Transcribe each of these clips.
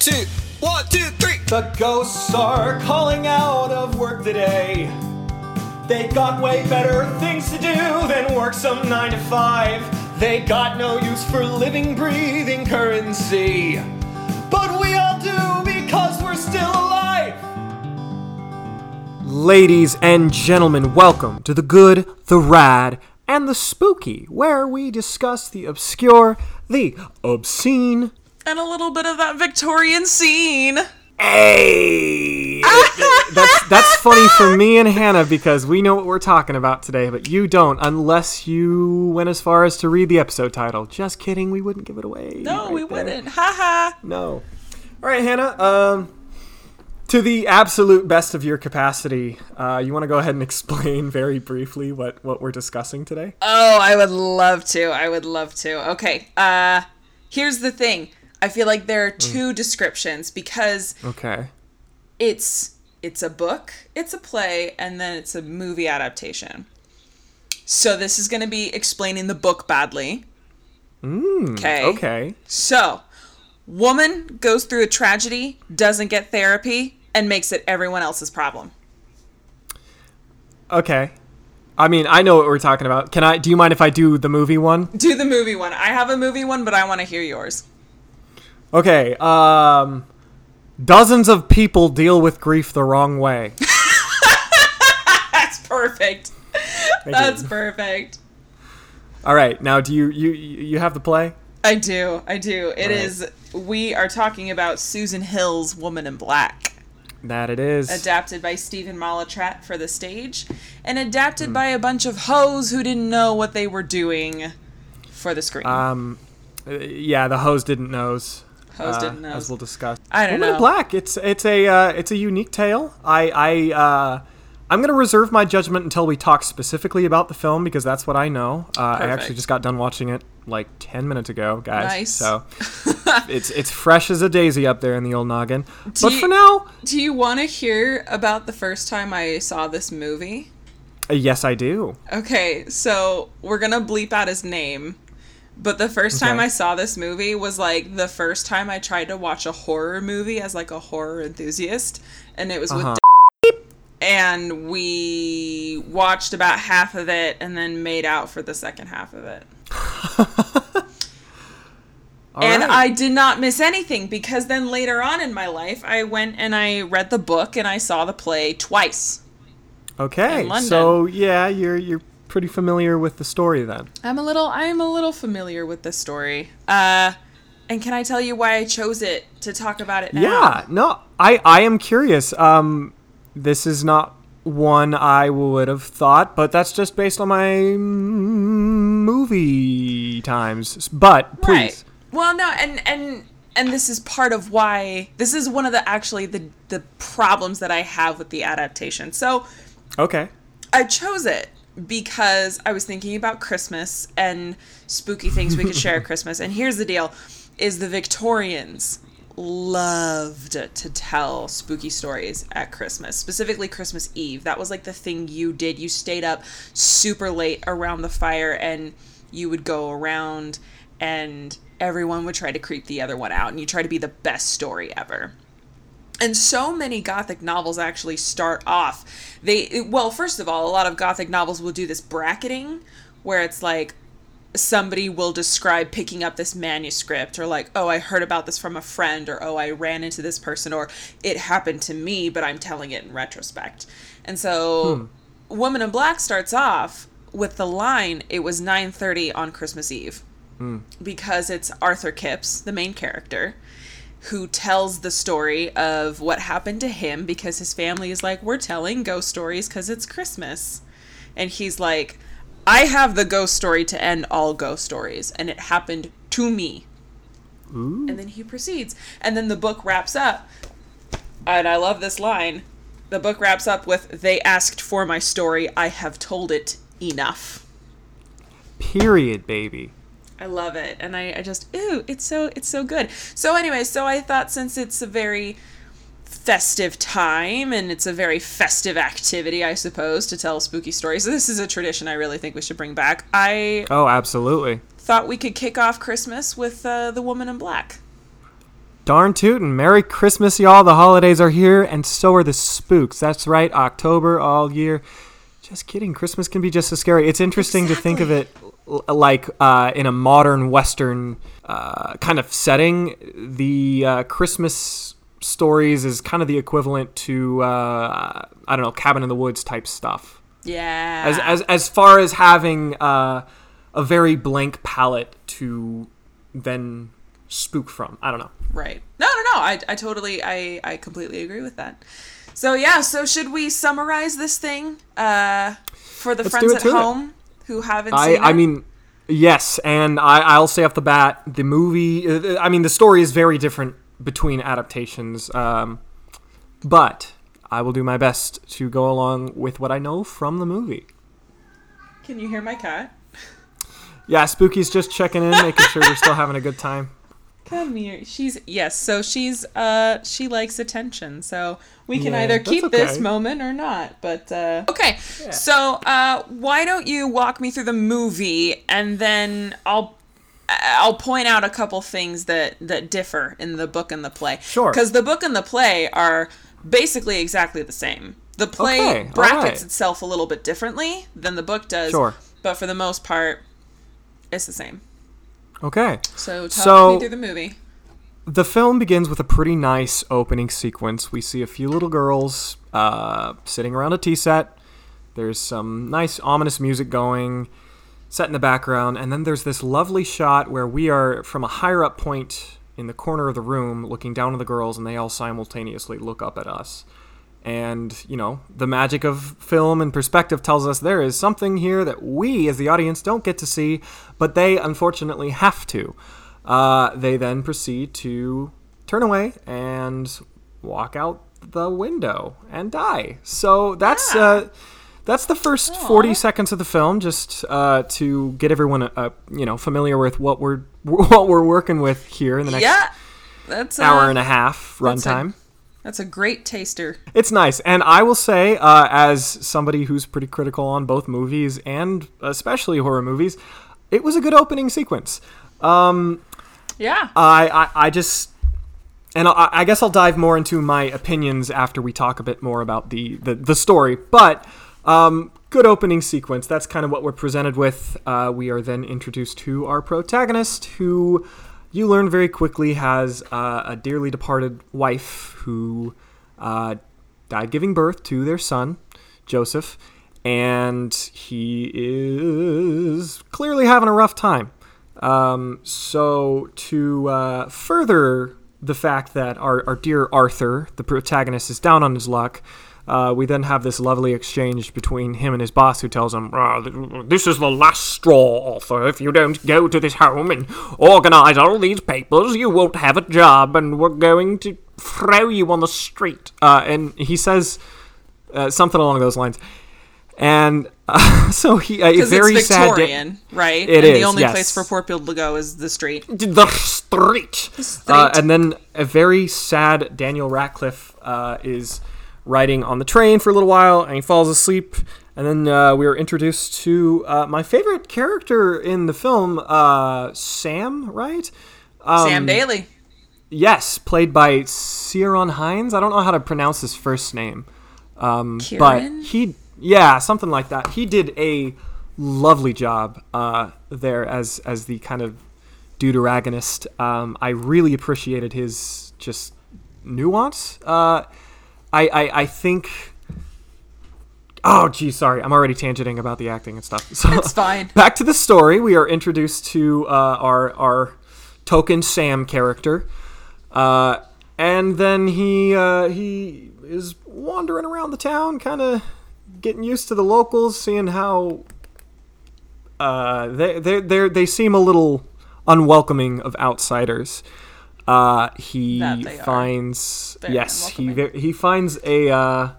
two, one, two, three. The ghosts are calling out of work today. They got way better things to do than work some 9 to 5. They got no use for living, breathing currency. But we all do because we're still alive. Ladies and gentlemen, welcome to the good, the rad, and the spooky, where we discuss the obscure, the obscene, and a little bit of that Victorian scene. Hey! that's that's funny for me and Hannah because we know what we're talking about today, but you don't unless you went as far as to read the episode title. Just kidding, we wouldn't give it away. No, right we there. wouldn't. Ha ha. No. All right, Hannah. Um, to the absolute best of your capacity, uh, you want to go ahead and explain very briefly what what we're discussing today? Oh, I would love to. I would love to. Okay. Uh, here's the thing. I feel like there are mm. two descriptions because Okay. it's it's a book, it's a play, and then it's a movie adaptation. So this is going to be explaining the book badly. Mm, okay. Okay. So, woman goes through a tragedy, doesn't get therapy, and makes it everyone else's problem. Okay. I mean, I know what we're talking about. Can I? Do you mind if I do the movie one? Do the movie one. I have a movie one, but I want to hear yours. Okay, um dozens of people deal with grief the wrong way. That's perfect. That's perfect. All right, now do you you you have the play? I do. I do. It Right. is. We are talking about Susan Hill's Woman in Black, That it is. adapted by Stephen Mallatratt for the stage, and adapted by a bunch of hoes who didn't know what they were doing for the screen. um uh, yeah, the hose didn't knows. Hoes uh, didn't know. As we'll discuss. I don't Woman in know. Black. It's it's a uh, it's a unique tale. I I uh I'm gonna reserve my judgment until we talk specifically about the film because that's what I know. Uh, I actually just got done watching it like ten minutes ago, guys. Nice. So it's it's fresh as a daisy up there in the old noggin. but you- for now, Do you want to hear about the first time I saw this movie? uh, yes, I do. Okay, so we're gonna bleep out his name. But the first time I saw this movie was like the first time I tried to watch a horror movie as like a horror enthusiast, and it was with Uh-huh. D- and we watched about half of it and then made out for the second half of it. And right. I did not miss anything because then later on in my life I went and I read the book and I saw the play twice. Okay, so yeah, you're you're pretty familiar with the story then. I'm a little I'm a little familiar with this story. Uh and can I tell you why I chose it to talk about it now? Yeah, no, I I am curious. Um, this is not one I would have thought, but that's just based on my movie times. But please, Right. Well, no, and and and this is part of why this is one of the actually the the problems that I have with the adaptation. So, okay, I chose it because I was thinking about Christmas and spooky things we could share at Christmas. And here's the deal is the Victorians loved to tell spooky stories at Christmas, specifically Christmas Eve. That was like the thing you did. You stayed up super late around the fire and you would go around and everyone would try to creep the other one out and you try to be the best story ever. And so many gothic novels actually start off they well, first of all, a lot of gothic novels will do this bracketing where it's like somebody will describe picking up this manuscript or like, "Oh, I heard about this from a friend" or "Oh, I ran into this person" or "It happened to me, but I'm telling it in retrospect." And so hmm. Woman in Black starts off with the line, "It was 9:30 on Christmas Eve." Hmm. Because it's Arthur Kipps, the main character, who tells the story of what happened to him because his family is like, we're telling ghost stories because it's Christmas. And he's like, I have the ghost story to end all ghost stories, and it happened to me. And then he proceeds. And then the book wraps up. And I love this line. The book wraps up with, They asked for my story. I have told it enough. period, baby. I love it, and I, I just ooh, it's so it's so good. So anyway, so I thought since it's a very festive time and it's a very festive activity, I suppose, to tell spooky stories. This is a tradition I really think we should bring back. I Oh, absolutely. thought we could kick off Christmas with uh, the Woman in Black. Darn tootin'. Merry Christmas, y'all. The holidays are here, and so are the spooks. That's right, October all year. Just kidding. Christmas can be just as scary. It's interesting to think of it like uh, in a modern Western uh, kind of setting. The uh, Christmas stories is kind of the equivalent to, uh, I don't know, cabin in the woods type stuff. Yeah. As, as, as far as having uh, a very blank palette to then spook from. I don't know. Right. No, no, no. I, I totally, I, I completely agree with that. So yeah. So should we summarize this thing uh, for the Let's friends at home? it. Who haven't I, it? I mean, yes, and I, I'll say off the bat, the movie. uh, I mean, the story is very different between adaptations, um, but I will do my best to go along with what I know from the movie. Can you hear my cat? Yeah, Spooky's just checking in, making sure we're still having a good time. Come here. She's yes. So she's uh she likes attention. So we can Yeah, either that's keep this moment or not. But uh okay. So uh why don't you walk me through the movie and then I'll I'll point out a couple things that that differ in the book and the play. Sure. Because the book and the play are basically exactly the same. The play Okay, brackets right. itself a little bit differently than the book does. Sure. But for the most part, it's the same. Okay. So talk So- me through the movie. The film begins with a pretty nice opening sequence. We see a few little girls uh, sitting around a tea set. There's some nice ominous music going, set in the background, and then there's this lovely shot where we are from a higher up point in the corner of the room looking down at the girls, and they all simultaneously look up at us. And, you know, the magic of film and perspective tells us there is something here that we, as the audience, don't get to see, but they unfortunately have to. Uh, they then proceed to turn away and walk out the window and die. So that's uh, that's the first forty seconds of the film, just uh, to get everyone uh, you know familiar with what we're what we're working with here in the next Yeah. That's uh, hour and a half runtime. That's a great taster. It's nice, and I will say, uh, as somebody who's pretty critical on both movies and especially horror movies, it was a good opening sequence. Um, Yeah. I, I, I just, and I, I guess I'll dive more into my opinions after we talk a bit more about the the, the story. But um, good opening sequence. That's kind of what we're presented with. Uh, we are then introduced to our protagonist, who you learn very quickly has uh, a dearly departed wife who uh, died giving birth to their son, Joseph, and he is clearly having a rough time. Um, so to uh, further the fact that our, our dear Arthur, the protagonist, is down on his luck, uh, we then have this lovely exchange between him and his boss, who tells him, "Ah, "This is the last straw, Arthur. If you don't go to this home and organize all these papers, you won't have a job, and we're going to throw you on the street." Uh, and he says uh, something along those lines. And uh, so he, a Because very it's sad. da- Victorian, right? It and the only yes. place for poor people to go is the street. the street. street. Uh, and then a very sad Daniel Radcliffe uh, is riding on the train for a little while, and he falls asleep. And then uh, we are introduced to uh, my favorite character in the film, uh, Sam. Right? Um, Sam Daily. Yes, played by Ciaran Hinds. I don't know how to pronounce his first name, um, but he, yeah, something like that. He did a lovely job uh, there as as the kind of deuteragonist. Um, I really appreciated his just nuance. I, I I think. Oh, gee, sorry. I'm already tangenting about the acting and stuff. So It's fine. back to the story. We are introduced to uh, our our token Sam character, uh, and then he uh, he is wandering around the town, kind of getting used to the locals, seeing how uh, they they they they seem a little unwelcoming of outsiders. Uh, he finds yes he he finds a uh,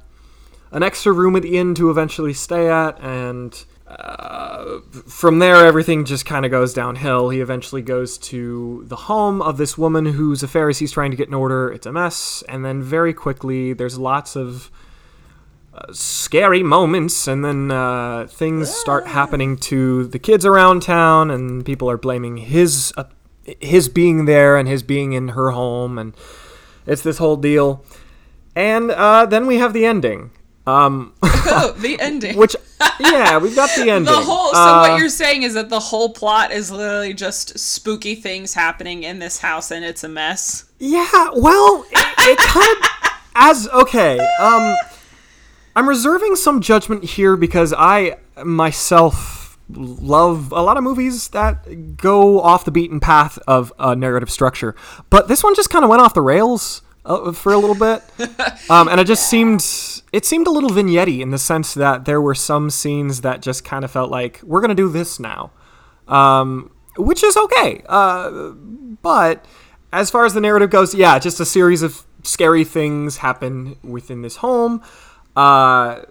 an extra room at the inn to eventually stay at, and uh, from there everything just kind of goes downhill. He eventually goes to the home of this woman whose affairs he's trying to get in order. It's a mess, and then very quickly there's lots of uh, scary moments, and then uh, things start happening to the kids around town, and people are blaming his uh, his being there and his being in her home, and it's this whole deal. And uh, then we have the ending. Um, oh, the ending. which, yeah, we've got the ending. the whole. So Uh, what you're saying is that the whole plot is literally just spooky things happening in this house, and it's a mess. Yeah, well, it, it kind of as okay. Um, I'm reserving some judgment here because I myself love a lot of movies that go off the beaten path of a narrative structure, but this one just kind of went off the rails uh, for a little bit, um, and it just seemed it seemed a little vignette in the sense that there were some scenes that just kind of felt like we're gonna do this now, um, which is okay. Uh, but as far as the narrative goes, yeah, just a series of scary things happen within this home. Uh,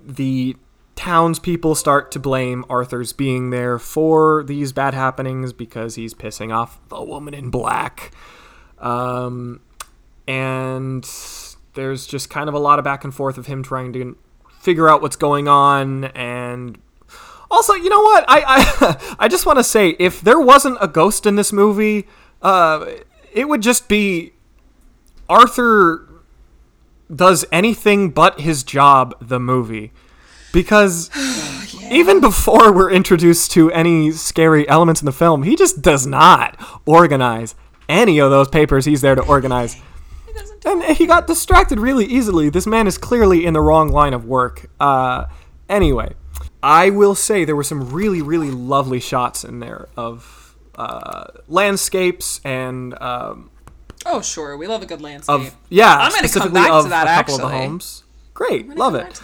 the townspeople start to blame Arthur's being there for these bad happenings because he's pissing off the woman in black. Um, and there's just kind of a lot of back and forth of him trying to figure out what's going on. And also you know what? I i, I just want to say if there wasn't a ghost in this movie uh, it would just be arthur does anything but his job the movie because even before we're introduced to any scary elements in the film he just does not organize any of those papers he's there to organize and he got distracted really easily. This man is clearly in the wrong line of work. Uh, anyway, I will say there were some really, really lovely shots in there of uh, landscapes and um, Oh, sure. We love a good landscape. of yeah, I'm gonna come specifically back to of that, a couple of the actually. homes. Great, love it.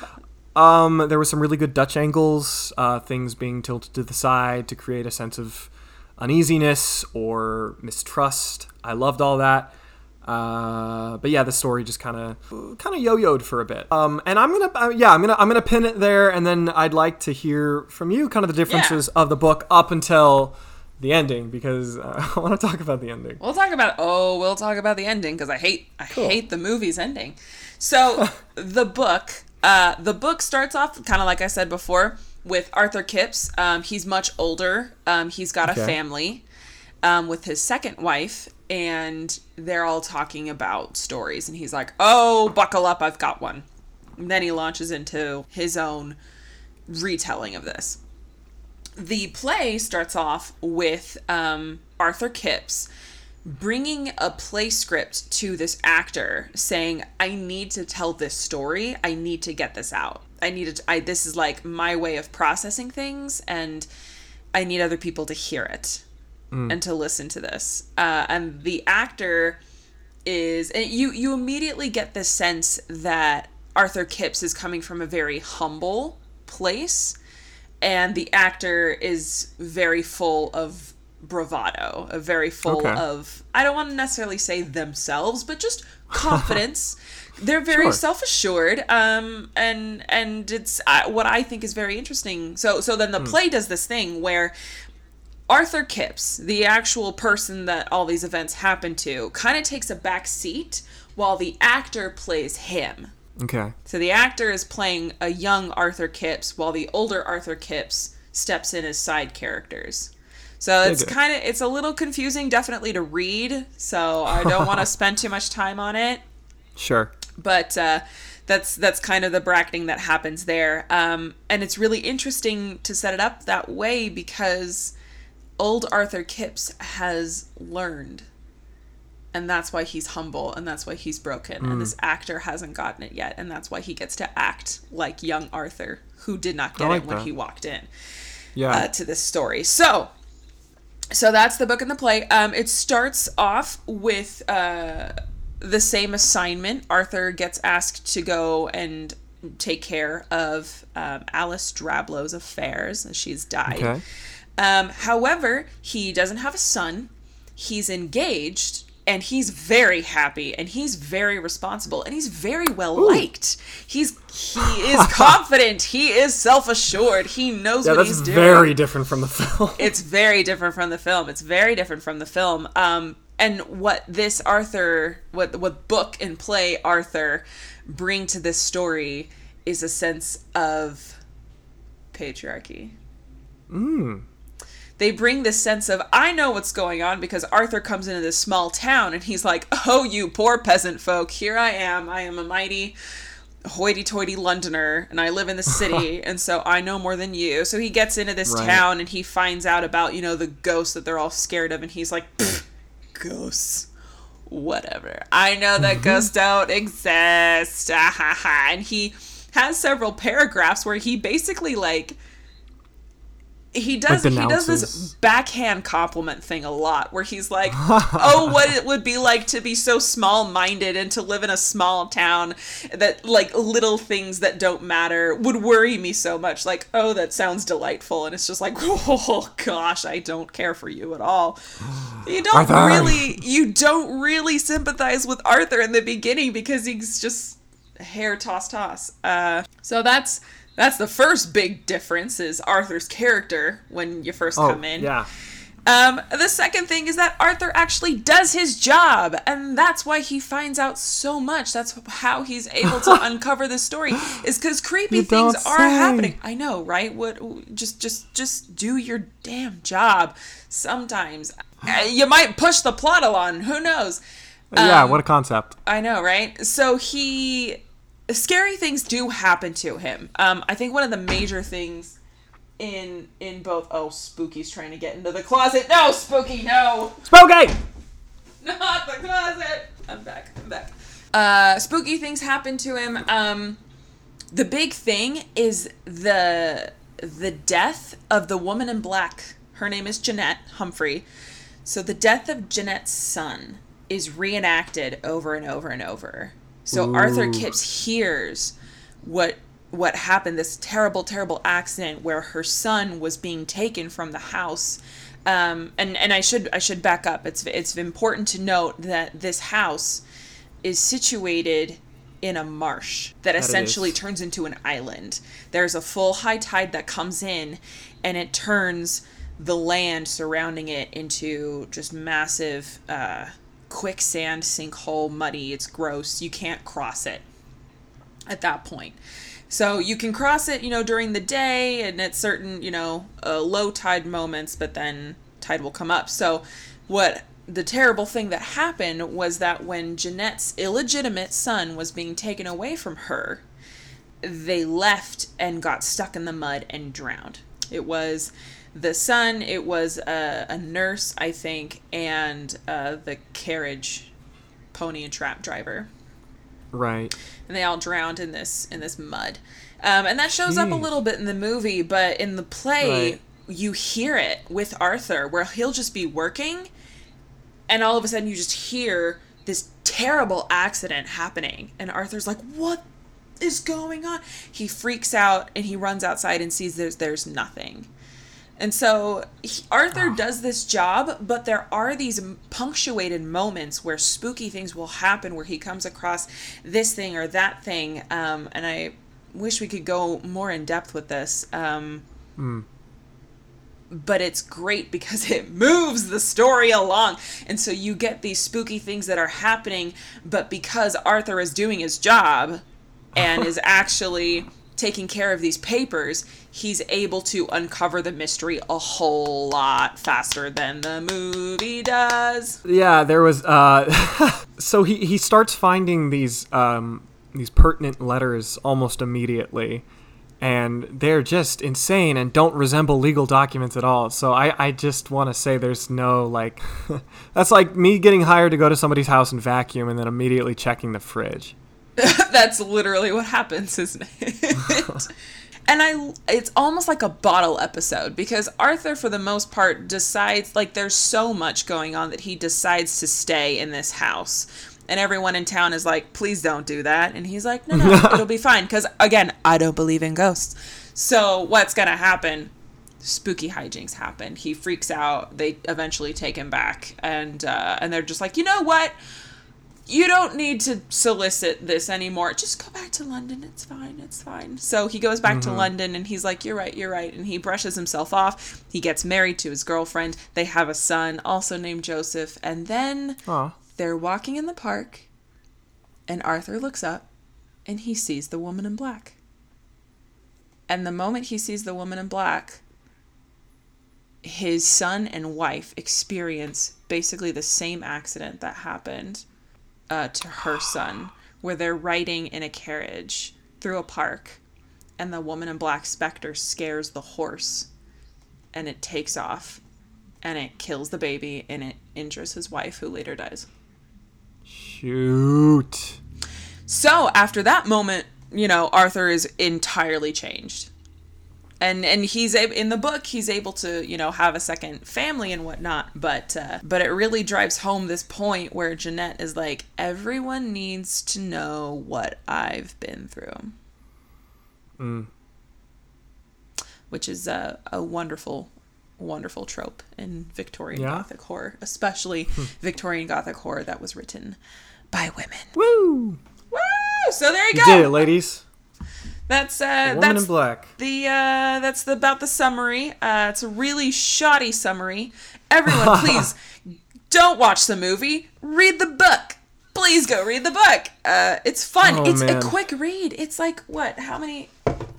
Back to that. Um, there were some really good Dutch angles, uh, things being tilted to the side to create a sense of uneasiness or mistrust. I loved all that. Uh, but yeah, the story just kind of kind of yo-yoed for a bit. Um, and I'm gonna uh, yeah I'm gonna I'm gonna pin it there, and then I'd like to hear from you kind of the differences of the book up until the ending because uh, I want to talk about the ending. We'll talk about oh, we'll talk about the ending because I hate I hate the movie's ending. So the book, uh, the book starts off kind of like I said before with Arthur Kipps. Um, he's much older. Um, he's got Okay. a family um, with his second wife, and they're all talking about stories. And he's like, "Oh, buckle up, I've got one." And then he launches into his own retelling of this the play starts off with um, Arthur Kipps bringing a play script to this actor saying i need to tell this story. I need to get this out. I need to I, this is like my way of processing things and i need other people to hear it and to listen to this. Uh, and the actor is and you you immediately get the sense that arthur kipps is coming from a very humble place and the actor is very full of bravado, a very full Okay. of I don't want to necessarily say themselves, but just confidence. They're very Sure. self-assured, um, and and it's uh, what I think is very interesting. So so then the play does this thing where Arthur Kipps, the actual person that all these events happen to, kind of takes a back seat while the actor plays him. Okay. So the actor is playing a young Arthur Kipps while the older Arthur Kipps steps in as side characters. So it's kind of it's a little confusing definitely to read, so I don't want to spend too much time on it, Sure. but uh that's that's kind of the bracketing that happens there. Um and it's really interesting to set it up that way because old Arthur Kipps has learned and that's why he's humble and that's why he's broken and Mm. this actor hasn't gotten it yet and that's why he gets to act like young arthur who did not get like it when that. he walked in Yeah. uh, to this story so so that's the book and the play um, it starts off with uh, the same assignment arthur gets asked to go and take care of um, alice drablow's affairs as she's died okay. um, however, he doesn't have a son. He's engaged and he's very happy and he's very responsible and he's very well liked. He's he is confident. He is self-assured. He knows Yeah, what that's he's doing. very different from the film. It's very different from the film. It's very different from the film. Um, and what this Arthur, what what book and play Arthur bring to this story is a sense of patriarchy. mm. They bring this sense of I know what's going on because Arthur comes into this small town and he's like, "Oh, you poor peasant folk, here I am. I am a mighty hoity-toity Londoner and I live in the city and so I know more than you." So he gets into this Right. town and he finds out about, you know, the ghosts that they're all scared of and he's like, "Ghosts." Whatever. I know that ghosts don't exist. Ah, ha, ha. And he has several paragraphs where he basically like he does Like he does this backhand compliment thing a lot where he's like oh what it would be like to be so small-minded and to live in a small town that like little things that don't matter would worry me so much. Like oh that sounds delightful. And it's just like oh gosh i don't care for you at all. You don't Arthur. really you don't really sympathize with arthur in the beginning because he's just hair toss toss uh so that's that's the first big difference is arthur's character when you first Oh, come in yeah. um, the second thing is that Arthur actually does his job, and that's why he finds out so much. That's how he's able to uncover the story. Is because creepy You things are say. happening. I know, right? What? Just, just, just do your damn job. Sometimes Uh, you might push the plot along. Who knows? yeah, Um, what a concept. I know, right? So he scary things do happen to him. Um, I think one of the major things in in both oh Spooky's trying to get into the closet. No, Spooky, no. Spooky! Not the closet. I'm back. I'm back. Uh, spooky things happen to him. Um, the big thing is the the death of the woman in black. Her name is Jeanette Humfrye. So the death of Jeanette's son is reenacted over and over and over. So Arthur Ooh. Kipps hears what what happened this terrible terrible accident where her son was being taken from the house. Um, and and I should I should back up. It's it's important to note that this house is situated in a marsh that, it essentially turns into an island. There's a full high tide that comes in and it turns the land surrounding it into just massive uh, quicksand sinkhole muddy it's gross you can't cross it at that point. So you can cross it, you know, during the day and at certain, you know, uh, low tide moments, but then tide will come up. So what the terrible thing that happened was that when Jeanette's illegitimate son was being taken away from her, they left and got stuck in the mud and drowned. It was the son, it was a, a nurse, I think, and uh, the carriage pony and trap driver Right. and they all drowned in this in this mud. Um, and that shows up a little bit in the movie, but in the play, Right. you hear it with Arthur, where he'll just be working, and all of a sudden you just hear this terrible accident happening, and Arthur's like, "What is going on?" He freaks out and he runs outside and sees there's there's nothing. And so he, Arthur does this job, but there are these punctuated moments where spooky things will happen, where he comes across this thing or that thing. Um, and I wish we could go more in depth with this. Um, But it's great because it moves the story along. And so you get these spooky things that are happening, but because Arthur is doing his job and is actually taking care of these papers, he's able to uncover the mystery a whole lot faster than the movie does. Yeah, there was. Uh, so he he starts finding these um, these pertinent letters almost immediately, and they're just insane and don't resemble legal documents at all. So I I just want to say there's no like, that's like me getting hired to go to somebody's house and vacuum and then immediately checking the fridge. That's literally what happens, isn't it? And I it's almost like a bottle episode because Arthur for the most part decides like there's so much going on that he decides to stay in this house. And everyone in town is like, "Please don't do that." And he's like, "No, no, it'll be fine cuz again, I don't believe in ghosts." So, what's going to happen? Spooky hijinks happen. He freaks out. They eventually take him back and uh, and they're just like, "You know what? You don't need to solicit this anymore. Just go back to London. It's fine. It's fine. So he goes back to mm-hmm. London and he's like, You're right, you're right. And he brushes himself off. He gets married to his girlfriend. They have a son, also named Joseph. And then Aw. they're walking in the park and Arthur looks up and he sees the woman in black. And the moment he sees the woman in black, his son and wife experience basically the same accident that happened uh, to her son, where they're riding in a carriage through a park, and the woman in black specter scares the horse, and it takes off, and it kills the baby, and it injures his wife, who later dies. Shoot. So after that moment, you know, Arthur is entirely changed. And and he's a- in the book he's able to, you know, have a second family and whatnot, but uh, but it really drives home this point where Jeanette is like everyone needs to know what I've been through. Which is a, a wonderful wonderful trope in Victorian Yeah? Gothic horror, especially Victorian Gothic horror that was written by women. Woo! Woo! So there you, You go. did it, ladies. That's uh, Woman that's in black. the uh, that's the, about the summary. Uh, it's a really shoddy summary. Everyone, please don't watch the movie. Read the book. Please go read the book. Uh, it's fun. Oh, it's man. a quick read. It's like what? How many?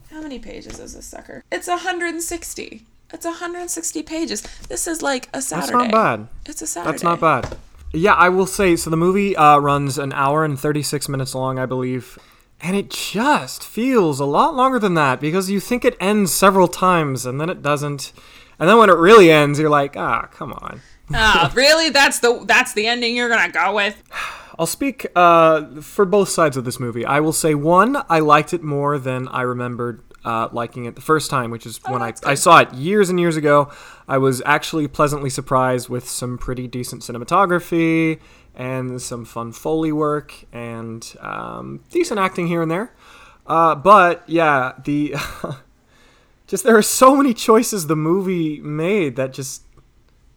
How many pages is this sucker? It's 160. It's 160 pages. This is like a Saturday. That's not bad. It's a Saturday. That's not bad. Yeah, I will say so. The movie uh, runs an hour and 36 minutes long, I believe. And it just feels a lot longer than that because you think it ends several times and then it doesn't. And then when it really ends, you're like, ah, come on. Ah, really? That's the that's the ending you're gonna go with? I'll speak uh, for both sides of this movie. I will say, one, I liked it more than I remembered uh, liking it the first time, which is when I, I saw it years and years ago. I was actually pleasantly surprised with some pretty decent cinematography and some fun Foley work and um, decent acting here and there. Uh, but yeah, the just there are so many choices the movie made that just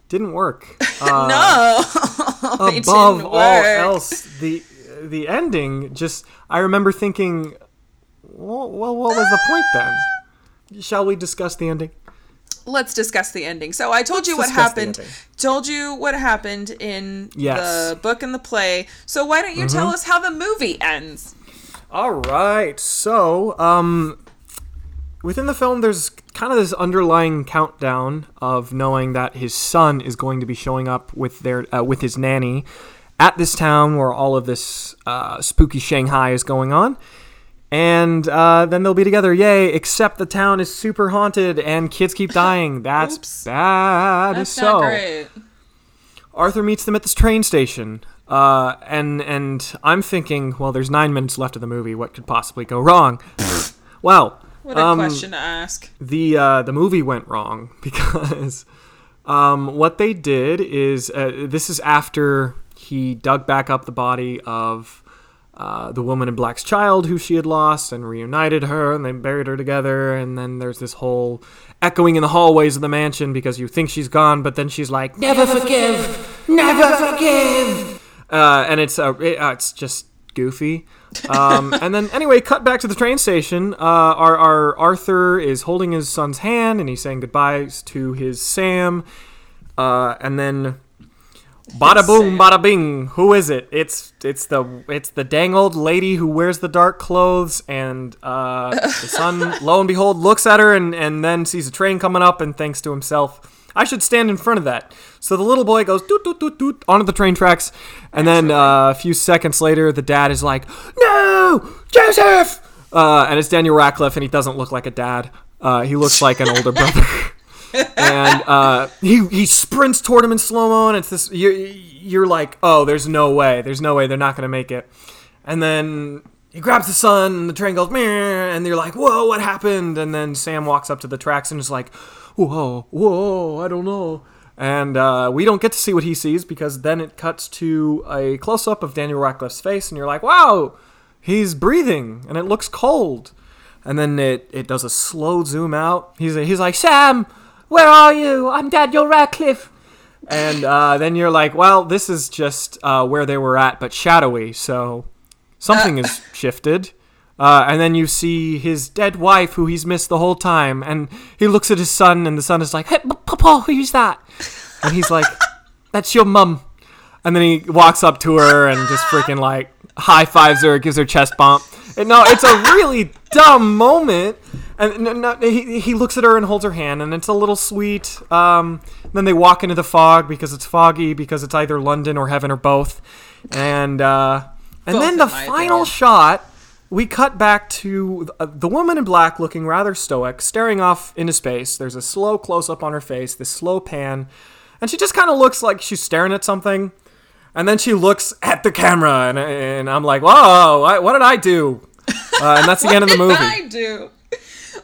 didn't work. Uh, no, they above didn't all else, the the ending just I remember thinking, well, well what was the point then? Shall we discuss the ending? Let's discuss the ending. So I told you what happened. Told you what happened in Yes. Mm-hmm. the book and the play. So why don't you tell us how the movie ends? All right. So, um, within the film, there's kind of this underlying countdown of knowing that his son is going to be showing up with their uh, with his nanny at this town where all of this uh, spooky Shanghai is going on. And uh, then they'll be together, yay! Except the town is super haunted and kids keep dying. That's Oops. bad. That's so, not great. Arthur meets them at this train station, uh, and and I'm thinking, well, there's nine minutes left of the movie. What could possibly go wrong? well, What a um, question to ask. the uh, the movie went wrong because um, what they did is uh, this is after he dug back up the body of uh, the woman in black's child who she had lost and reunited her and they buried her together and then there's this whole echoing in the hallways of the mansion because you think she's gone but then she's like never forgive. Never forgive. Uh, and it's uh, it, uh, it's just goofy. Um, and then anyway cut back to the train station. Uh, our, our arthur is holding his son's hand and he's saying goodbyes to his sam. Uh, and then bada boom bada bing. Who is it? It's it's the it's the dang old lady who wears the dark clothes and uh, the son lo and behold looks at her and, and then sees a train coming up and thinks to himself i should stand in front of that. So the little boy goes doot doot doot doot onto the train tracks and then uh, a few seconds later the dad is like no joseph! Uh, and it's daniel radcliffe and he doesn't look like a dad. Uh, he looks like an older brother and uh, he he sprints toward him in slow mo, and it's this. You're, you're like, oh, there's no way, there's no way, they're not gonna make it. And then he grabs the son, and the train goes, and you're like, whoa, what happened? And then Sam walks up to the tracks and is like, whoa, whoa, I don't know. And uh, we don't get to see what he sees because then it cuts to a close up of Daniel Radcliffe's face, and you're like, wow, he's breathing, and it looks cold. And then it, it does a slow zoom out. He's he's like, Sam, where are you? I'm Daniel Radcliffe. And uh, then you're like, well, this is just uh, where they were at, but shadowy. So something has shifted. Uh, and then you see his dead wife, who he's missed the whole time. And he looks at his son, and the son is like, hey, Papa, who's that? And he's like, that's your mum. And then he walks up to her and just freaking like high fives her, gives her chest bump. And no, it's a really dumb moment. And no, no, he, he looks at her and holds her hand, and it's a little sweet. Um, then they walk into the fog because it's foggy, because it's either London or heaven or both. And uh, and Both, then the final opinion. shot, we cut back to uh, the woman in black looking rather stoic, staring off into space. There's a slow close up on her face, this slow pan, and she just kind of looks like she's staring at something. And then she looks at the camera, and, and I'm like, whoa, what, what did I do? Uh, and that's the end of the movie. What did I do?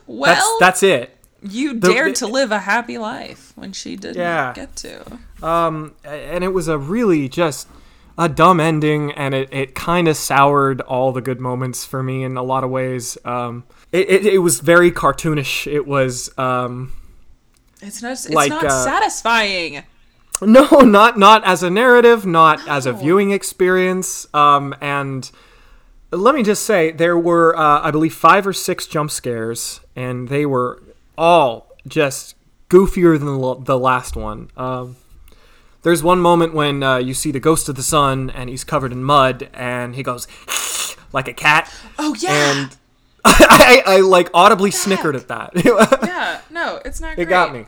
Well, That's that's it. you the- dared to live a happy life when she didn't Yeah. get to. Um, and it was a really just a dumb ending, and it, it kind of soured all the good moments for me in a lot of ways. Um, it, it, it was very cartoonish. It was um, It's not. It's Like, not uh, satisfying. no, not not as a narrative, not as a viewing experience. Um, and let me just say, there were uh, I believe five or six jump scares, and they were all just goofier than the last one. Um, there's one moment when uh, you see the ghost of the son, and he's covered in mud, and he goes like a cat, Oh yeah. and I, I like audibly snickered at that. yeah. No, it's not. it great. got me.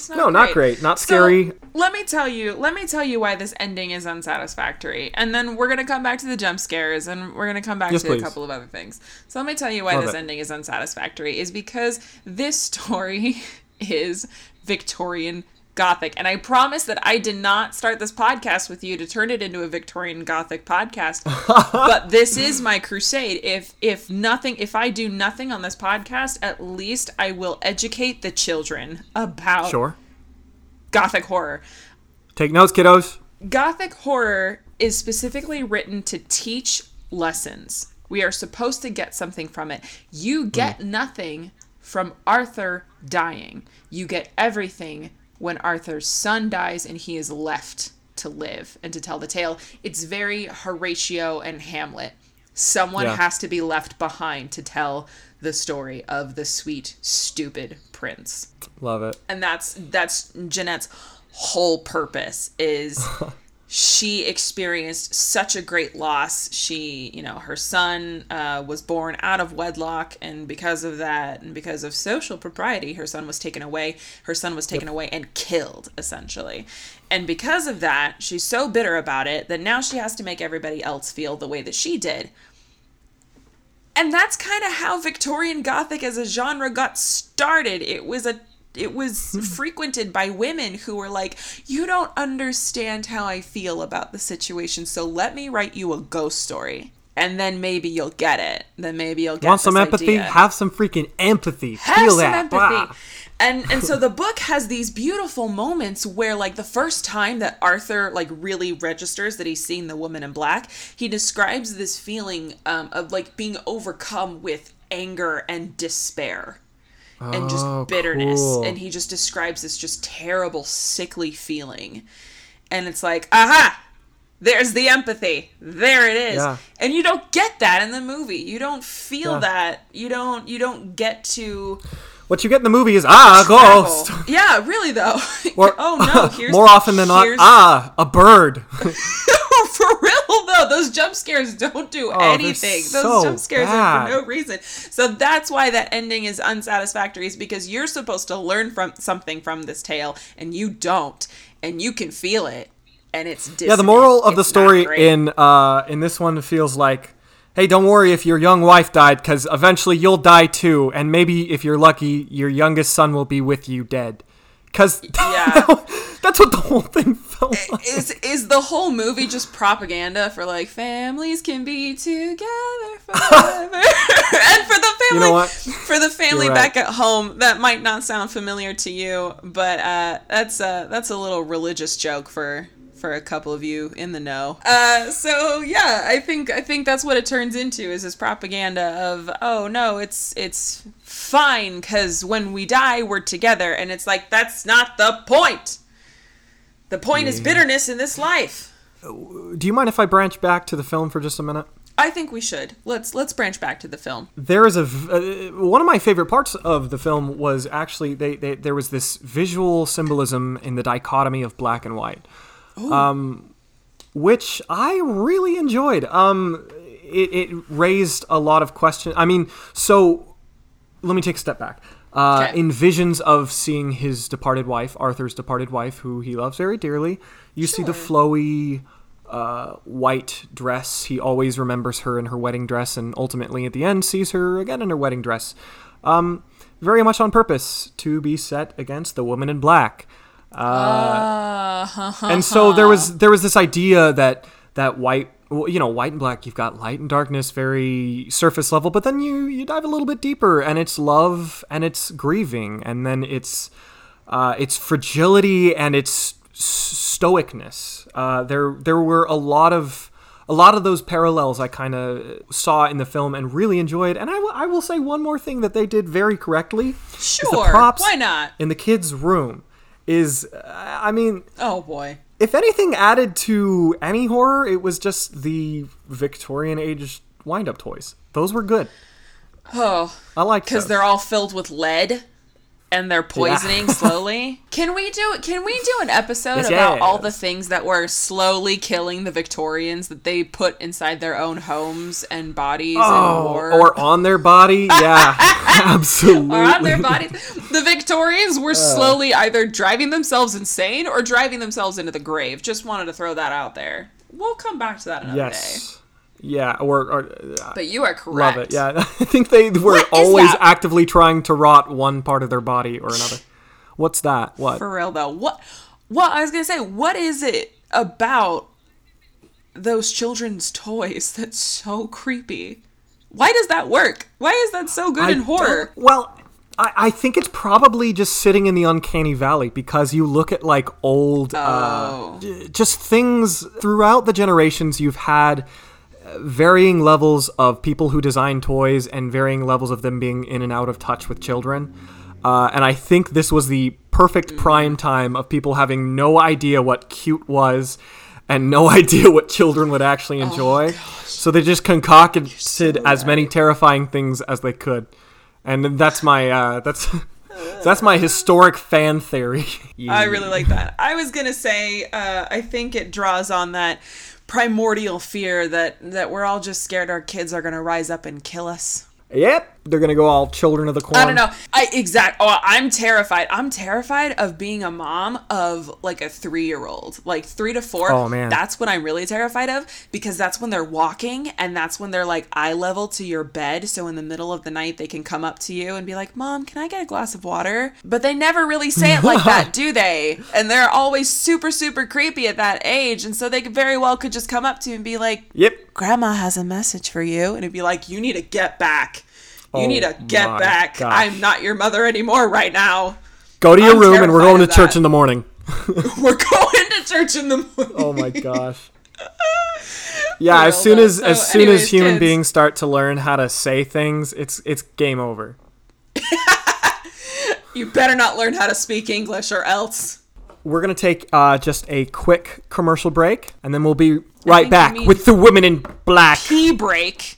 It's not No, not great, not So, scary. let me tell you. Let me tell you why this ending is unsatisfactory, and then we're gonna come back to the jump scares, and we're gonna come back Yes, to please. a couple of other things. So let me tell you why Love this it. ending is unsatisfactory. Is because this story is Victorian Gothic, and I promise that I did not start this podcast with you to turn it into a Victorian Gothic podcast. but this is my crusade. If if nothing, if I do nothing on this podcast, at least I will educate the children about Sure. Gothic horror. Take notes, kiddos. Gothic horror is specifically written to teach lessons. We are supposed to get something from it. You get mm. nothing from Arthur dying. You get everything when Arthur's son dies and he is left to live and to tell the tale. It's very Horatio and Hamlet. Someone Yeah. has to be left behind to tell the story of the sweet, stupid prince Love it. and that's that's Jeanette's whole purpose is she experienced such a great loss. She, you know, her son uh, was born out of wedlock, and because of that, and because of social propriety, her son was taken away. Her son was taken away and killed, essentially. And because of that, she's so bitter about it that now she has to make everybody else feel the way that she did. And that's kind of how Victorian Gothic as a genre got started. It was a it was frequented by women who were like, "You don't understand how I feel about the situation, so let me write you a ghost story, and then maybe you'll get it. Then maybe you'll get Want some empathy? idea." Have some freaking empathy. Have Feel some that. empathy. And and so the book has these beautiful moments where like the first time that Arthur like really registers that he's seeing the woman in black, he describes this feeling um, of like being overcome with anger and despair. And just Oh, bitterness. cool. And he just describes this just terrible, sickly feeling. And it's like, aha! There's the empathy. There it is. Yeah. And you don't get that in the movie. You don't feel Yeah. that. You don't you don't get to What you get in the movie is ah, a ghost. Yeah, really though. Or, oh no, here's more often than not, ah, a bird. Those jump scares don't do Oh, anything. Those so jump scares are for no reason. So that's why that ending is unsatisfactory. Is because you're supposed to learn from something from this tale, and you don't, and you can feel it, and it's yeah, the moral of the It's not story in uh in this one feels like, hey, don't worry if your young wife died, because eventually you'll die too, and maybe if you're lucky, your youngest son will be with you dead. Because Yeah. that's what the whole thing felt like. is is the whole movie just propaganda for like families can be together forever? And for the family You know for the family right. back at home that might not sound familiar to you but uh, that's uh, that's a little religious joke for for a couple of you in the know. Uh, so yeah i think i think that's what it turns into is this propaganda of oh no it's it's fine because when we die we're together. And it's like that's not the point the point is bitterness in this life. Do you mind if I branch back to the film for just a minute? I think we should. Let's let's branch back to the film. There is a uh, one of my favorite parts of the film was actually they, they there was this visual symbolism in the dichotomy of black and white um which i really enjoyed um it, it raised a lot of questions. I mean, so let me take a step back. Uh, Okay. In visions of seeing his departed wife, Arthur's departed wife, who he loves very dearly, you see the flowy uh, white dress. He always remembers her in her wedding dress, and ultimately at the end sees her again in her wedding dress. Um, very much on purpose to be set against the woman in black. Uh, and so there was there was this idea that that white well, you know white and black you've got light and darkness very surface level but then you you dive a little bit deeper and it's love and it's grieving and then it's uh, it's fragility and it's stoicness uh, there there were a lot of a lot of those parallels I kind of saw in the film and really enjoyed and I will- I will say one more thing that they did very correctly Sure, props why not? in the kids room is uh, I mean oh boy. If anything added to any horror, it was just the Victorian age wind up toys. Those were good. Oh, I like because they're all filled with lead and they're poisoning slowly. Can we do Can we do an episode Yes, about all the things that were slowly killing the Victorians that they put inside their own homes and bodies oh, war? or on their body. Yeah, absolutely. or on their bodies. The Victorians were uh. slowly either driving themselves insane or driving themselves into the grave. Just wanted to throw that out there. We'll come back to that another day. Yeah, or, or uh, But you are correct. love it. Yeah, I think they were What always actively trying to rot one part of their body or another. What's that? What? For real though. What what I was gonna say, what is it about those children's toys that's so creepy? Why does that work? Why is that so good I in horror? Well, I, I think it's probably just sitting in the uncanny valley because you look at like old, uh, Oh. j- just things throughout the generations you've had uh, varying levels of people who design toys and varying levels of them being in and out of touch with children. Uh, and I think this was the perfect prime time of people having no idea what cute was and no idea what children would actually enjoy. so they just concocted as many terrifying things as they could. And that's my uh, that's that's my historic fan theory. I really like that. I was gonna say, uh, I think it draws on that primordial fear that that we're all just scared our kids are gonna rise up and kill us. Yep, they're gonna go all children of the corn. I don't know. I exact. Oh, I'm terrified. I'm terrified of being a mom of like a three year old, like three to four. Oh, man. that's what I'm really terrified of because that's when they're walking and that's when they're like eye level to your bed. So in the middle of the night, they can come up to you and be like, "Mom, can I get a glass of water?" But they never really say it like that, do they? And they're always super super creepy at that age, and so they very well could just come up to you and be like, Yep. grandma has a message for you and it'd be like you need to get back you Oh need to get back gosh. i'm not your mother anymore right now Go to your I'm room and we're going to church that. in the morning. we're going to church in the morning Oh my gosh. Yeah, as soon as as soon anyways, as human kids. beings start to learn how to say things, it's it's game over. you better not learn how to speak english or else We're gonna take uh, just a quick commercial break, and then we'll be right back with the women in black. pee break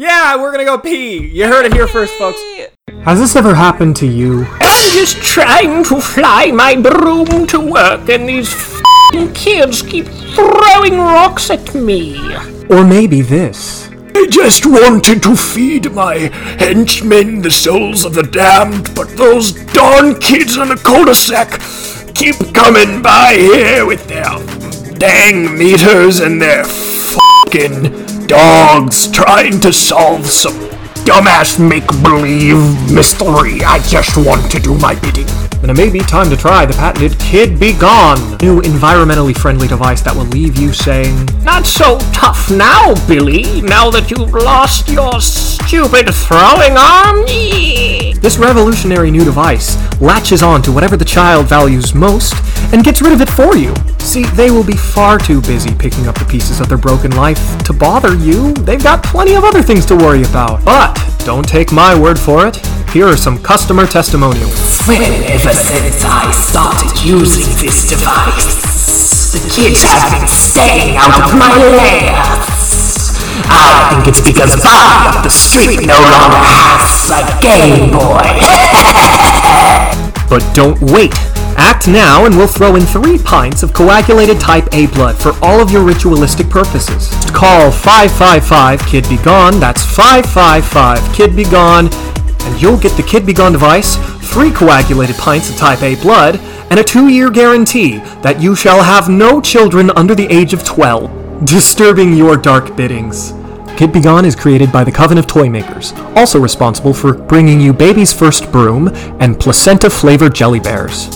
Yeah, we're gonna go pee. You heard it here first, folks. Has this ever happened to you? I'm just trying to fly my broom to work, and these f***ing kids keep throwing rocks at me. Or maybe this. I just wanted to feed my henchmen the souls of the damned, but those darn kids on the cul-de-sac keep coming by here with their dang meters and their fucking dogs trying to solve some dumbass make-believe mystery. I just want to do my bidding. Then it may be time to try the patented Kid Be Gone, new environmentally friendly device that will leave you saying, Not so tough now, Billy, now that you've lost your stupid throwing arm. This revolutionary new device latches on to whatever the child values most and gets rid of it for you. See, they will be far too busy picking up the pieces of their broken life to bother you. They've got plenty of other things to worry about. But don't take my word for it. Here are some customer testimonials. Well, ever since I started using this device, the kids have been staying out of my layers. I think it's because I up the street no longer has a Game Boy. But don't wait. Act now and we'll throw in three pints of coagulated type A blood for all of your ritualistic purposes. Call 555 Kid Be Gone, that's 555 Kid Be Gone, and you'll get the Kid Be Gone device, three coagulated pints of type A blood, and a two year guarantee that you shall have no children under the age of 12, disturbing your dark biddings. Kid Be Gone is created by the Coven of Toy Makers, also responsible for bringing you Baby's First Broom and placenta flavored jelly bears.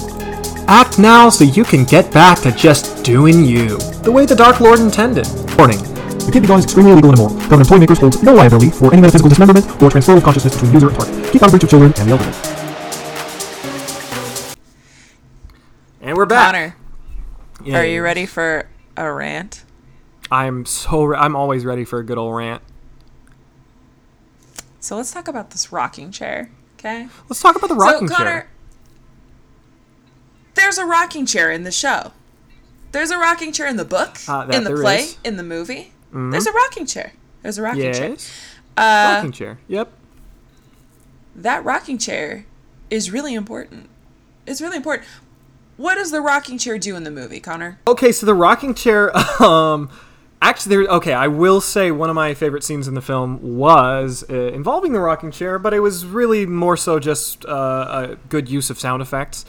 Act now so you can get back to just doing you, the way the Dark Lord intended. Warning. The Kid Be Gone is extremely illegal and immoral. Coven of Toy Makers holds no liability for any metaphysical dismemberment or transfer of consciousness between user and target. Keep out of reach of children and the elderly. And we're back. Connor, are you ready for a rant? I'm so re- I'm always ready for a good old rant. So let's talk about this rocking chair, okay? Let's talk about the rocking so Connor, chair. there's a rocking chair in the show. There's a rocking chair in the book, Uh, in the play, is. in the movie. There's a rocking chair. There's a rocking chair. Yes. Uh, rocking chair. Yep. that rocking chair is really important. It's really important. What does the rocking chair do in the movie, Connor? Okay, so the rocking chair. Um, actually, there. Okay, I will say one of my favorite scenes in the film was uh, involving the rocking chair, but it was really more so just uh, a good use of sound effects.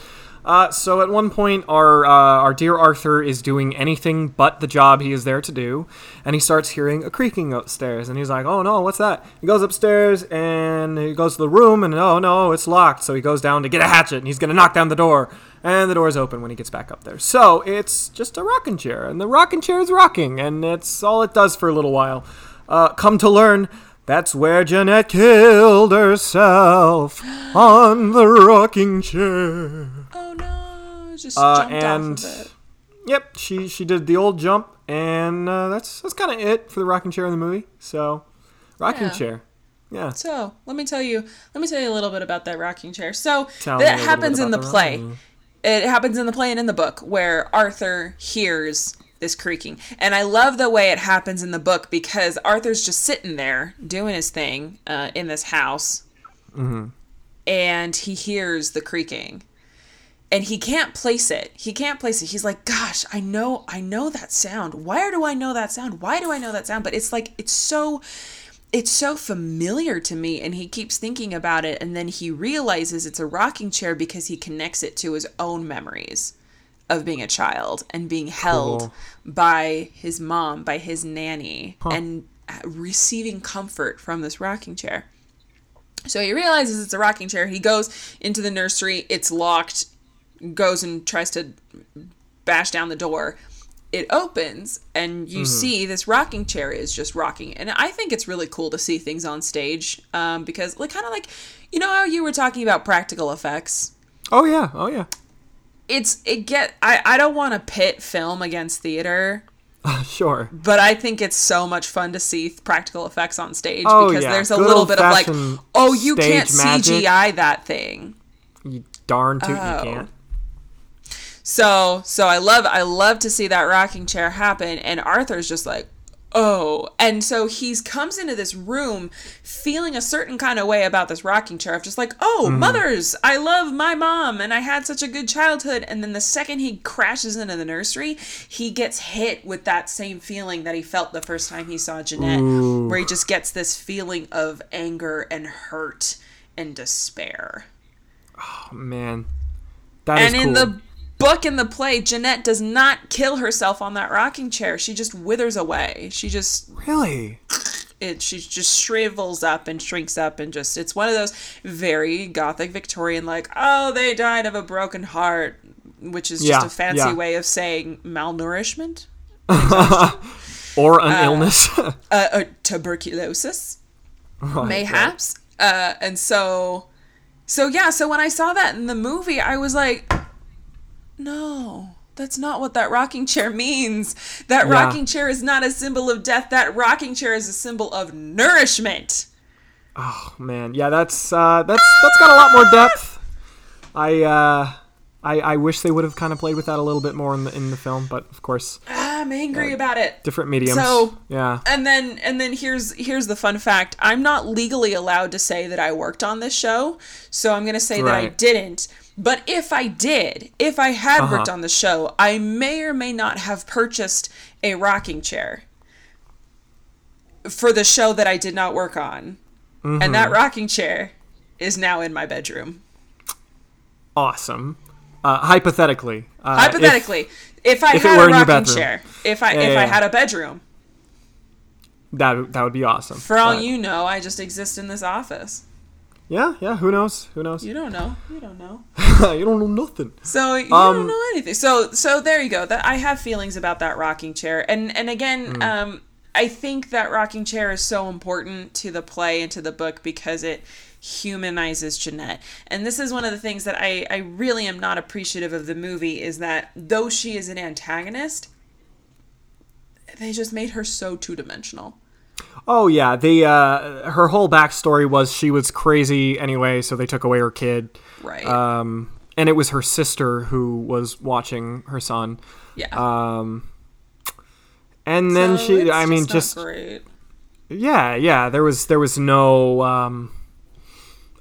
Uh, so at one point, our uh, our dear Arthur is doing anything but the job he is there to do, and he starts hearing a creaking upstairs, and he's like, "Oh no, what's that?" He goes upstairs and he goes to the room, and oh no, it's locked. So he goes down to get a hatchet, and he's gonna knock down the door, and the door's open when he gets back up there. So it's just a rocking chair, and the rocking chair is rocking, and it's all it does for a little while. Uh, come to learn. That's where Jeanette killed herself on the rocking chair. Oh no, just Uh, jumped and off of it. yep, she she did the old jump, and uh, that's that's kind of it for the rocking chair in the movie. So, rocking Yeah. chair, yeah. So let me tell you, let me tell you a little bit about that rocking chair. So Tell that happens in the the play. rocking- It happens in the play and in the book where Arthur hears this creaking, and I love the way it happens in the book because Arthur's just sitting there doing his thing uh, in this house, and he hears the creaking. And he can't place it. He can't place it. He's like, "Gosh, I know, I know that sound. Why do I know that sound? Why do I know that sound?" But it's like it's so it's so familiar to me and he keeps thinking about it and then he realizes it's a rocking chair because he connects it to his own memories of being a child and being held Cool. by his mom by his nanny and uh, receiving comfort from this rocking chair. So he realizes it's a rocking chair. He goes into the nursery. It's locked. Goes and tries to bash down the door. It opens and you see this rocking chair is just rocking. And i think it's really cool to see things on stage um, because like kind of like you know how you were talking about practical effects? Oh yeah, oh yeah. It's it get i, I don't want to pit film against theater sure. but i think it's so much fun to see practical effects on stage Oh, because yeah. there's a Good little bit of like oh you can't magic. cgi that thing You darn tootin' Oh. you can't. So so I love I love to see that rocking chair happen and Arthur's just like oh and so he's comes into this room feeling a certain kind of way about this rocking chair of just like oh mm-hmm. mothers I love my mom and I had such a good childhood. And then the second he crashes into the nursery he gets hit with that same feeling that he felt the first time he saw Jeanette where he just gets this feeling of anger and hurt and despair. Oh, Man, that is and in cool. the book and the play, Jeanette does not kill herself on that rocking chair. She just withers away. She just really. it she just shrivels up and shrinks up and just it's one of those very gothic Victorian like, oh, they died of a broken heart, which is just Yeah, a fancy yeah. way of saying malnourishment. Or an illness. uh, uh, tuberculosis, mayhaps. Uh, and so, so yeah. So when I saw that in the movie, I was like, no, that's not what that rocking chair means. That Yeah. rocking chair is not a symbol of death. That rocking chair is a symbol of nourishment. Oh man, yeah, that's uh, that's that's got a lot more depth. I uh, I, I wish they would have kind of played with that a little bit more in the in the film, but of course, I'm angry about it. different mediums. So- yeah, And then and then here's here's the fun fact. I'm not legally allowed to say that I worked on this show, so I'm going to say that I didn't. But if I did, if I had Uh-huh. worked on the show, I may or may not have purchased a rocking chair for the show that I did not work on. And that Mm-hmm. rocking chair is now in my bedroom. awesome. Uh, hypothetically, uh, if- Hypothetically, if, I if had were a rocking bedroom. chair, if I Yeah, if yeah, I had a bedroom, that that would be awesome. for all But- you know, I just exist in this office. yeah, yeah. Who knows? Who knows? You don't know. You don't know. you don't know nothing. So you Um, don't know anything. So so there you go. That I have feelings about that rocking chair, and and again, Hmm. um, I think that rocking chair is so important to the play and to the book because it humanizes Jeanette. And this is one of the things that I I really am not appreciative of the movie is that though she is an antagonist, they just made her so two dimensional. Oh yeah, the uh, her whole backstory was she was crazy anyway, so they took away her kid. Right. Um, and it was her sister who was watching her son. yeah. Um, and then So she, it's I mean, just great. yeah, yeah. There was there was no. Um,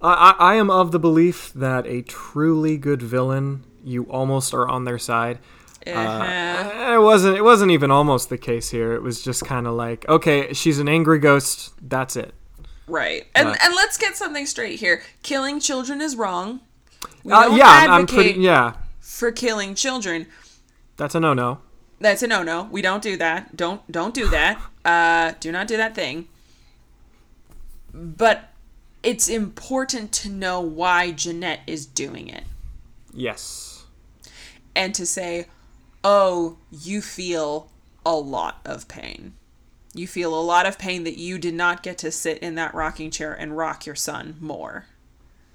I I I am of the belief that a truly good villain, you almost are on their side. Uh-huh. It wasn't. It wasn't even almost the case here. It was just kind of like, okay, she's an angry ghost. That's it. Right. And Right. and let's get something straight here. Killing children is wrong. We Uh, yeah, I'm- pretty. Yeah, for killing children. that's a no-no. That's a no-no. We don't do that. Don't don't do that. Uh do not do that thing. But it's important to know why Jeanette is doing it Yes. and to say, "Oh, you feel a lot of pain. You feel a lot of pain that you did not get to sit in that rocking chair and rock your son more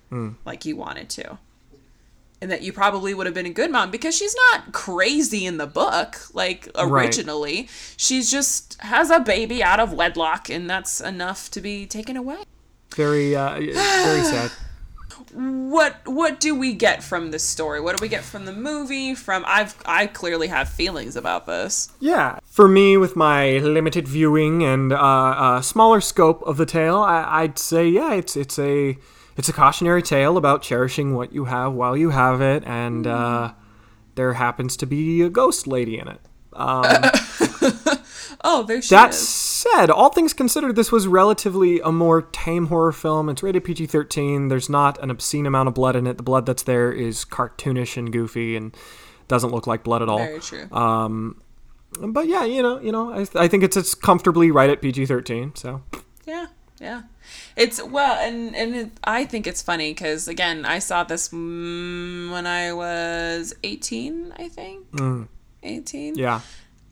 hmm. like you wanted to. And that you probably would have been a good mom because she's not crazy in the book, like originally. She's just has a baby out of wedlock, and that's enough to be taken away. Very, uh, very sad. What what do we get from this story? What do we get from the movie? From I've I clearly have feelings about this. Yeah. For me, with my limited viewing and uh, uh, smaller scope of the tale, I- I'd say, yeah, it's it's a it's a cautionary tale about cherishing what you have while you have it, and uh, there happens to be a ghost lady in it. Oh, there she That is. Said, all things considered, this was relatively a more tame horror film. It's rated PG 13. There's not an obscene amount of blood in it. The blood that's there is cartoonish and goofy and doesn't look like blood at all. Very true. But yeah, you know, you know, I, I think it's it's comfortably right at PG 13. So Yeah, yeah. It's well, and and it, I think it's funny because again, I saw this mm, when I was eighteen, I think. Eighteen. yeah,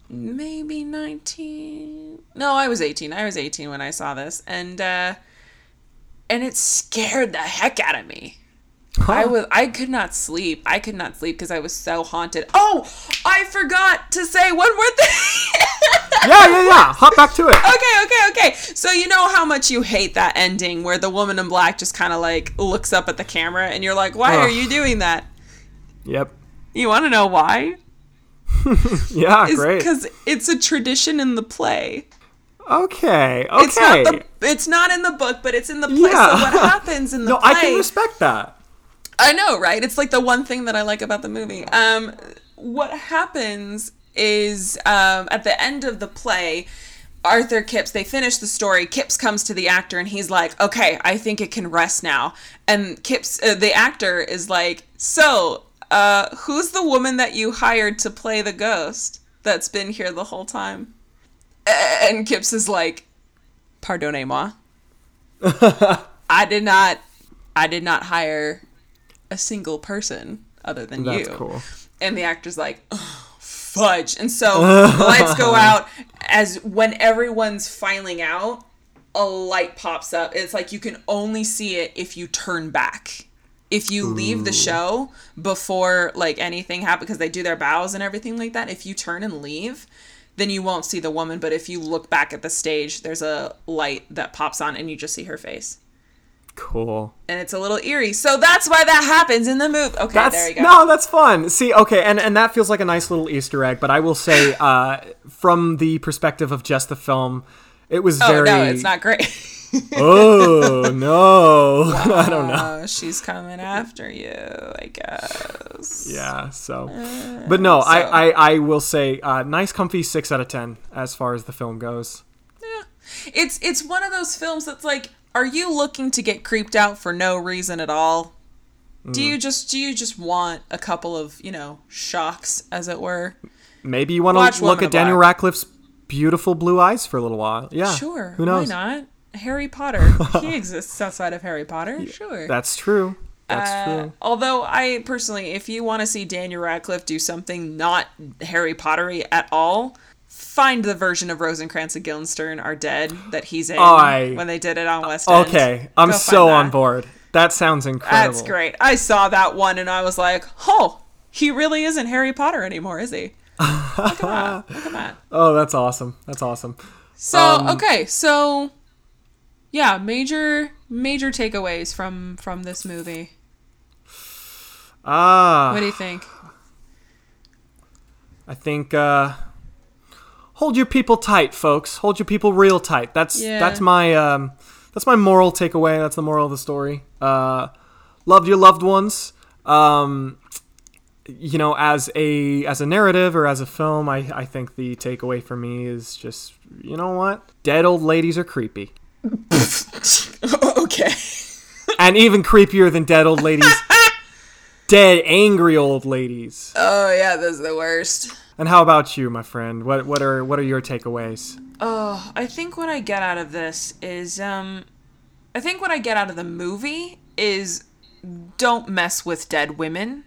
maybe 19 no i was 18 i was 18 when i saw this and uh and it scared the heck out of me. I was i could not sleep. I could not sleep because i was so haunted. Oh i forgot to say one more thing. Yeah, yeah, yeah. Hop back to it. okay okay okay. So you know how much you hate that ending where the woman in black just kind of like looks up at the camera and you're like why are you doing that? Yep. you want to know why Yeah, it's great. because it's a tradition in the play Okay, okay. It's not the. It's not in the book, but it's in the play. Yeah. So what happens in the no, play? No, I can respect that. I know, right? It's like the one thing that I like about the movie. Um, what happens is um, at the end of the play, Arthur Kipps, they finish the story. Kipps comes to the actor and he's like, okay, I think it can rest now. And Kipps, uh, the actor, is like, so, uh, who's the woman that you hired to play the ghost that's been here the whole time? And Kipps is like, pardonnez-moi. I did not, I did not hire a single person other than That's you. cool. And the actor's like, "Ugh, fudge. And so the lights go out as when everyone's filing out, a light pops up. It's like you can only see it if you turn back. If you leave the show before like anything happens, because they do their bows and everything like that, if you turn and leave, then you won't see the woman. But if you look back at the stage, there's a light that pops on and you just see her face. Cool. and it's a little eerie. So that's why that happens in the movie. Okay, That's there you go. no, that's fun. See, okay, and and that feels like a nice little Easter egg. But I will say, uh, from the perspective of just the film, it was oh very. no, it's not great. Oh no, I don't know. She's coming after you, I guess. Yeah, so, but no, so- I, I I will say, uh, nice, comfy six out of ten as far as the film goes. Yeah, it's it's one of those films that's like, are you looking to get creeped out for no reason at all? Do Mm. you just do you just want a couple of you know shocks, as it were? Maybe you want to look Woman at Daniel. Radcliffe's beautiful blue eyes for a little while. Yeah, Sure, Who knows? Why not? Harry Potter. he exists outside of Harry Potter. Sure. That's true. That's Uh, true. although I personally, if you want to see Daniel Radcliffe do something not Harry Pottery at all, find the version of Rosencrantz and Guildenstern are dead that he's in Oh, I- when they did it on West End. Okay, I'm Go so on board. That sounds incredible. That's great. I saw that one and I was like, oh, he really isn't Harry Potter anymore, is he? Look at that. Look at that. Oh, that's awesome. That's awesome. So Um, okay, so yeah, major major takeaways from from this movie. Ah, What do you think? I think uh hold your people tight, folks. Hold your people real tight. That's Yeah. that's my um that's my moral takeaway. That's the moral of the story. Uh love your loved ones. Um you know, as a as a narrative or as a film, I I think the takeaway for me is just you know what? Dead old ladies are creepy. okay. And even creepier than dead old ladies. dead angry old ladies. Oh yeah, those are the worst. And how about you, my friend? What what are what are your takeaways? Oh, I think what I get out of this is um I think what I get out of the movie is don't mess with dead women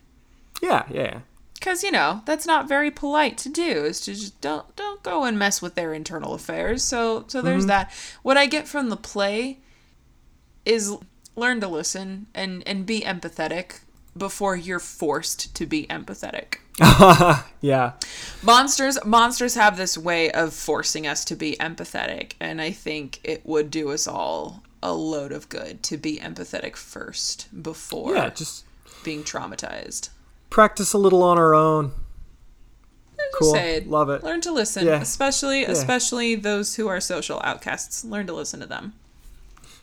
Yeah, yeah. Cuz you know, that's not very polite to do. Is to just don't don't go and mess with their internal affairs. So so there's mm-hmm. that. What I get from the play is learn to listen and and be empathetic before you're forced to be empathetic. Yeah. monsters monsters have this way of forcing us to be empathetic and i think it would do us all a load of good to be empathetic first before Yeah, just being traumatized practice a little on our own. Cool. Love it. learn to listen Yeah. especially especially those who are social outcasts learn to listen to them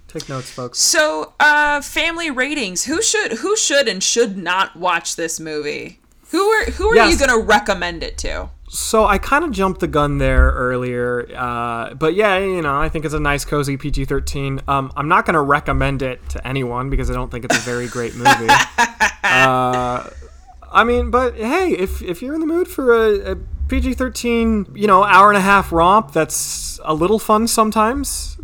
Take notes, folks. so uh family ratings who should who should and should not watch this movie who are who are Yes. you gonna recommend it to So I kind of jumped the gun there earlier, uh, but yeah, you know, I think it's a nice, cozy PG-13. Um, I'm not going to recommend it to anyone because I don't think it's a very great movie. uh, I mean, but hey, if if you're in the mood for a, a PG-13, you know, hour and a half romp that's a little fun sometimes.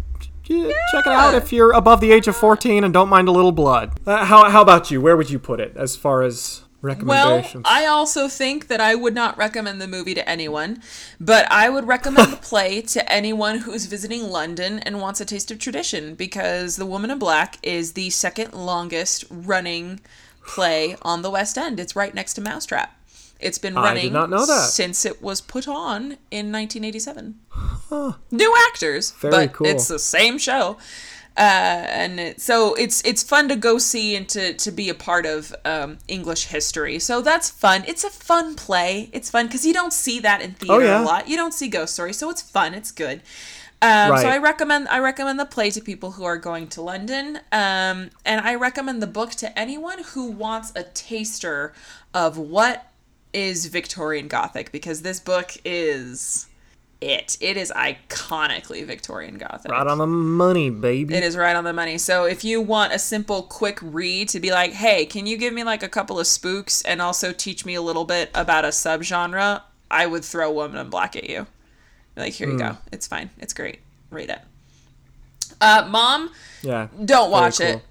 yeah, Check it out if you're above the age of 14 and don't mind a little blood. Uh, how, how about you? Where would you put it as far as Well. I also think that I would not recommend the movie to anyone, but I would recommend the play to anyone who's visiting London and wants a taste of tradition because The Woman in Black is the second longest running play on the West End. It's right next to Mousetrap. It's been I did running not know that. since it was put on in 1987. New actors, Very but cool. it's the same show. Uh, and it, so it's it's fun to go see and to, to be a part of um, English history. So that's fun. It's a fun play. It's fun because you don't see that in theater Oh, yeah. a lot. You don't see ghost stories, so it's fun. It's good. Um, So I recommend I recommend the play to people who are going to London, um, and I recommend the book to anyone who wants a taster of what is Victorian Gothic because this book is it. It is iconically Victorian Gothic. right on the money, baby. It is right on the money. So if you want a simple, quick read to be like, hey, can you give me like a couple of spooks and also teach me a little bit about a subgenre? I would throw Woman in Black at you. Like, here you Hmm. go. It's fine. It's great. Read it. Uh, Mom, Yeah. don't watch cool. it.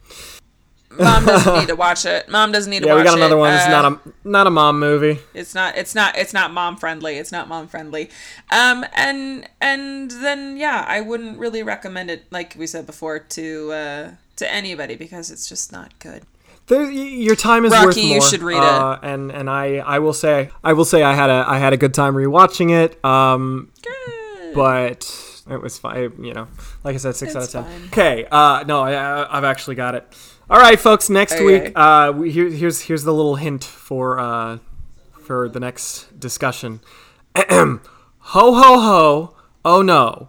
Mom doesn't need to watch it. Mom doesn't need to Yeah, watch it. Yeah, we got another it. one. It's Uh, not a not a mom movie. it's not it's not it's not mom friendly it's not mom friendly um and and then yeah i wouldn't really recommend it like we said before to uh to anybody because it's just not good There, your time is Rocky, worth more. you should read it. uh, And and I I will say I will say I had a I had a good time rewatching it. Um, Good. But it was fine. You know, like I said, six It's out of ten. Okay, uh, no, I, I've actually got it. All right, folks. Next Okay. week, uh, we, here, here's here's the little hint for uh, for the next discussion. ho ho ho! Oh no!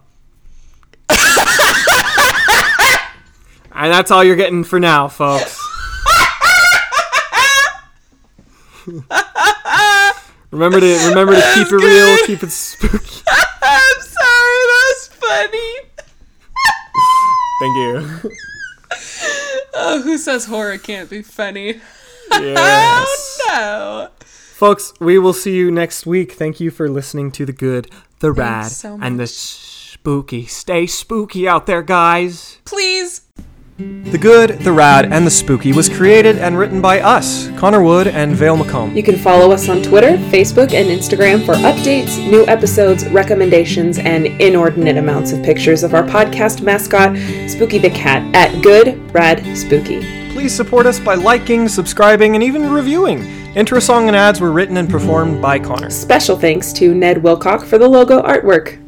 and that's all you're getting for now, folks. remember to remember to keep it real, keep it spooky. I'm sorry, that was funny. Thank you. Oh, who says horror can't be funny? Yes. Oh no. Folks, we will see you next week. Thank you for listening to the good, the rad, so and the spooky. Stay spooky out there, guys. Please. The Good, the Rad, and the Spooky was created and written by us, Connor Wood and Vale McComb. You can follow us on Twitter, Facebook, and Instagram for updates, new episodes, recommendations, and inordinate amounts of pictures of our podcast mascot, Spooky the Cat, at Good Rad Spooky. Please support us by liking, subscribing, and even reviewing. Intro song and ads were written and performed by Connor. Special thanks to Ned Wilcock for the logo artwork.